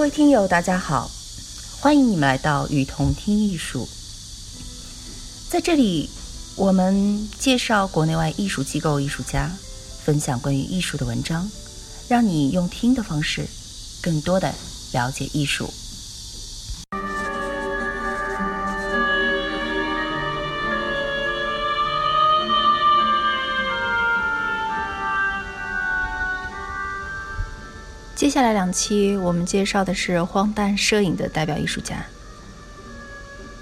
各位听友，大家好，欢迎你们来到雨桐听艺术。在这里，我们介绍国内外艺术机构、艺术家，分享关于艺术的文章，让你用听的方式，更多的了解艺术。接下来两期我们介绍的是荒诞摄影的代表艺术家。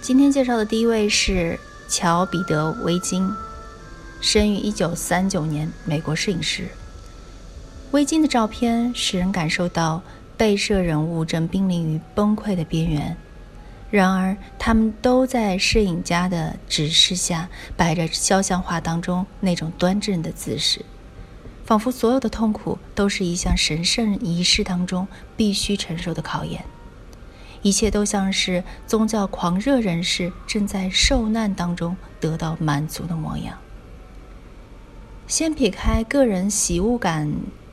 今天介绍的第一位是乔彼得·维金，生于一九三九年，美国摄影师。维金的照片使人感受到被摄人物正濒临于崩溃的边缘，然而他们都在摄影家的指示下摆着肖像画当中那种端正的姿势。仿佛所有的痛苦都是一项神圣仪式当中必须承受的考验，一切都像是宗教狂热人士正在受难当中得到满足的模样。先撇开个人喜恶感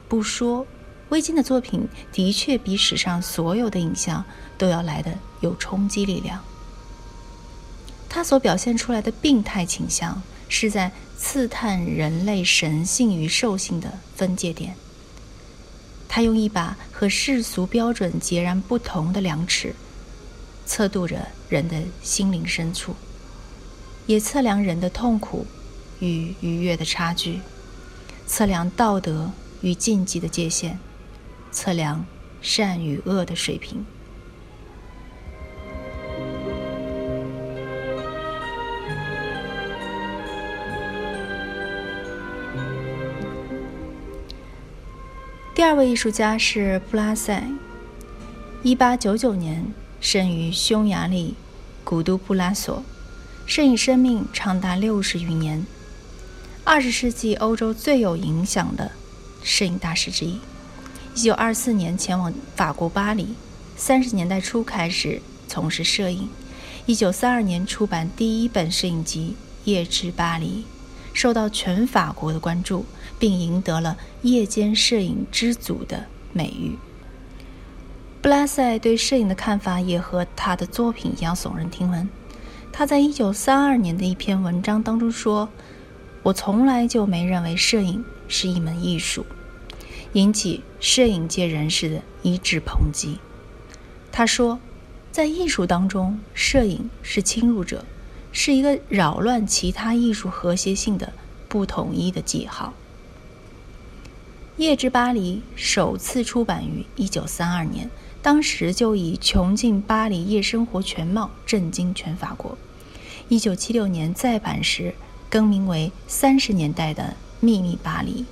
不说，微金的作品的确比史上所有的影像都要来的有冲击力量。他所表现出来的病态倾向。是在刺探人类神性与兽性的分界点。他用一把和世俗标准截然不同的量尺，测度着人的心灵深处，也测量人的痛苦与愉悦的差距，测量道德与禁忌的界限，测量善与恶的水平。第二位艺术家是布拉塞，一八九九年生于匈牙利古都布拉索，摄影生命长达六十余年，二十世纪欧洲最有影响的摄影大师之一。一九二四年前往法国巴黎，三十年代初开始从事摄影，一九三二年出版第一本摄影集《夜之巴黎》。受到全法国的关注，并赢得了“夜间摄影之祖”的美誉。布拉塞对摄影的看法也和他的作品一样耸人听闻。他在1932年的一篇文章当中说：“我从来就没认为摄影是一门艺术。”引起摄影界人士的一致抨击。他说：“在艺术当中，摄影是侵入者。”是一个扰乱其他艺术和谐性的不统一的记号。《夜之巴黎》首次出版于1932年，当时就以穷尽巴黎夜生活全貌震惊全法国。1976年再版时，更名为《三十年代的秘密巴黎》，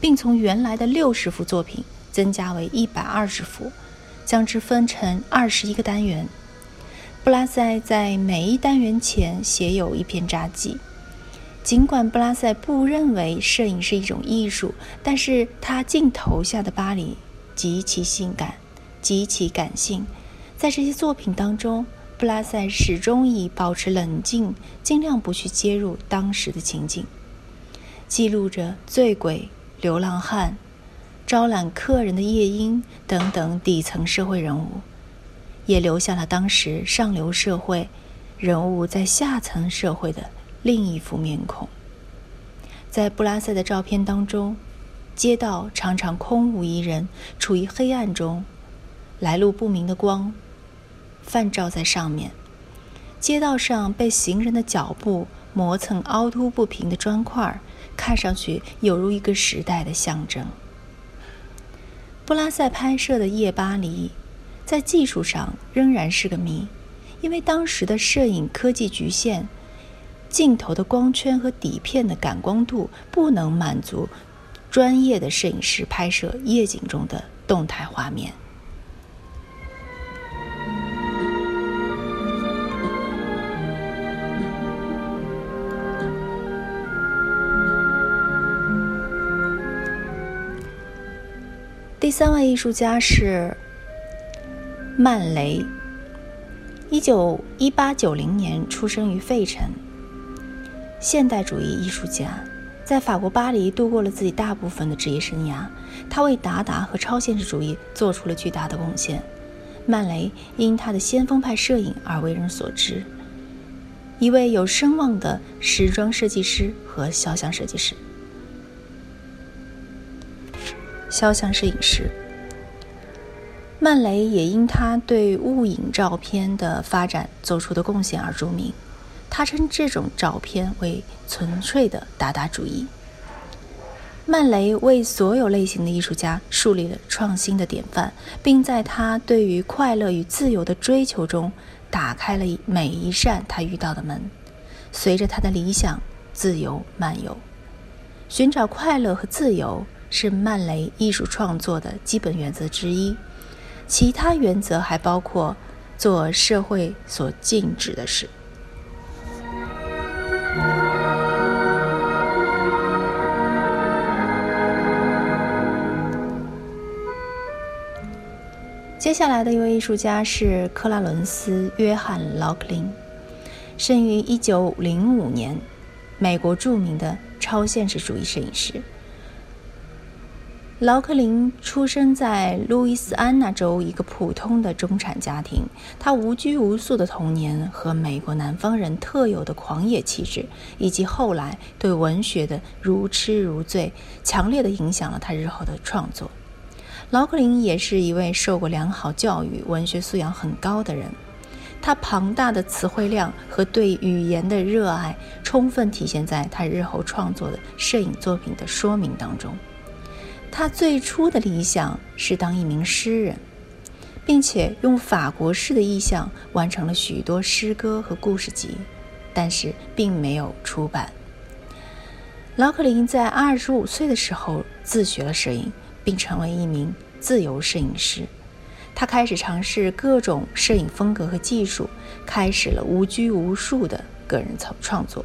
并从原来的60幅作品增加为120幅，将之分成21个单元。布拉塞在每一单元前写有一篇札记。尽管布拉塞不认为摄影是一种艺术，但是他镜头下的巴黎极其性感，极其感性。在这些作品当中，布拉塞始终以保持冷静，尽量不去介入当时的情景，记录着醉鬼、流浪汉、招揽客人的夜莺等等底层社会人物。也留下了当时上流社会人物在下层社会的另一副面孔。在布拉塞的照片当中，街道常常空无一人，处于黑暗中，来路不明的光泛照在上面。街道上被行人的脚步磨蹭凹凸不平的砖块，看上去犹如一个时代的象征。布拉塞拍摄的夜巴黎。在技术上仍然是个谜，因为当时的摄影科技局限，镜头的光圈和底片的感光度不能满足专业的摄影师拍摄夜景中的动态画面。第三位艺术家是。曼雷，一九一八九零年出生于费城，现代主义艺术家，在法国巴黎度过了自己大部分的职业生涯。他为达达和超现实主义做出了巨大的贡献。曼雷因他的先锋派摄影而为人所知，一位有声望的时装设计师和肖像设计师。肖像摄影师曼雷也因他对物影照片的发展做出的贡献而著名。他称这种照片为纯粹的达达主义。曼雷为所有类型的艺术家树立了创新的典范，并在他对于快乐与自由的追求中打开了每一扇他遇到的门。随着他的理想，自由漫游，寻找快乐和自由是曼雷艺术创作的基本原则之一。其他原则还包括做社会所禁止的事。接下来的一位艺术家是克拉伦斯·约翰·劳克林，生于一九零五年，美国著名的超现实主义摄影师。劳克林出生在路易斯安那州一个普通的中产家庭，他无拘无束的童年和美国南方人特有的狂野气质，以及后来对文学的如痴如醉，强烈的影响了他日后的创作。劳克林也是一位受过良好教育、文学素养很高的人。他庞大的词汇量和对语言的热爱，充分体现在他日后创作的摄影作品的说明当中。他最初的理想是当一名诗人，并且用法国式的意象完成了许多诗歌和故事集，但是并没有出版。劳克林在二十五岁的时候自学了摄影。并成为一名自由摄影师，他开始尝试各种摄影风格和技术，开始了无拘无束的个人创创作。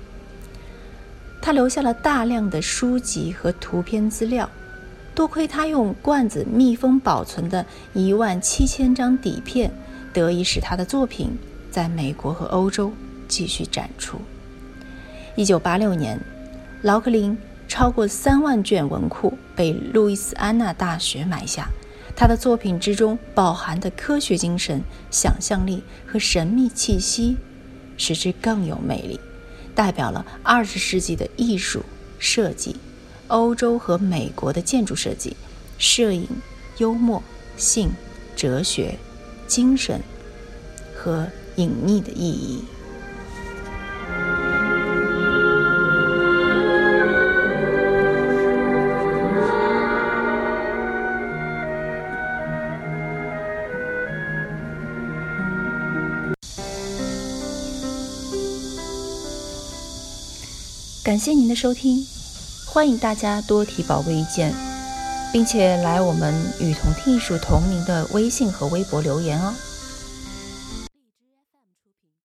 他留下了大量的书籍和图片资料，多亏他用罐子密封保存的一万七千张底片，得以使他的作品在美国和欧洲继续展出。一九八六年，劳克林。超过三万卷文库被路易斯安那大学买下，他的作品之中饱含的科学精神、想象力和神秘气息，使之更有魅力，代表了二十世纪的艺术设计、欧洲和美国的建筑设计、摄影、幽默、性、哲学、精神和隐秘的意义。感谢您的收听，欢迎大家多提宝贵意见，并且来我们“与同听艺术”同名的微信和微博留言哦。